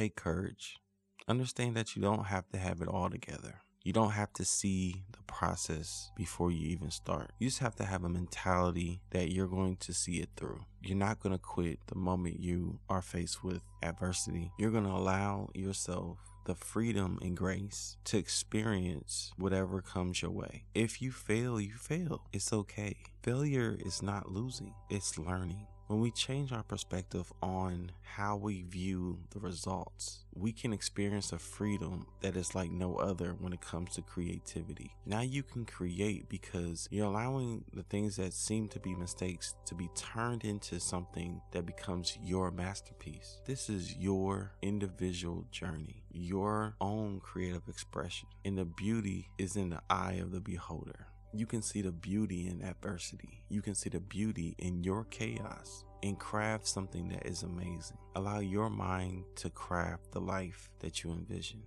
take courage. Understand that you don't have to have it all together. You don't have to see the process before you even start. You just have to have a mentality that you're going to see it through. You're not going to quit the moment you are faced with adversity. You're going to allow yourself the freedom and grace to experience whatever comes your way. If you fail, you fail. It's okay. Failure is not losing, it's learning. When we change our perspective on how we view the results, we can experience a freedom that is like no other when it comes to creativity. Now you can create because you're allowing the things that seem to be mistakes to be turned into something that becomes your masterpiece. This is your individual journey, your own creative expression, and the beauty is in the eye of the beholder. You can see the beauty in adversity. You can see the beauty in your chaos and craft something that is amazing. Allow your mind to craft the life that you envision.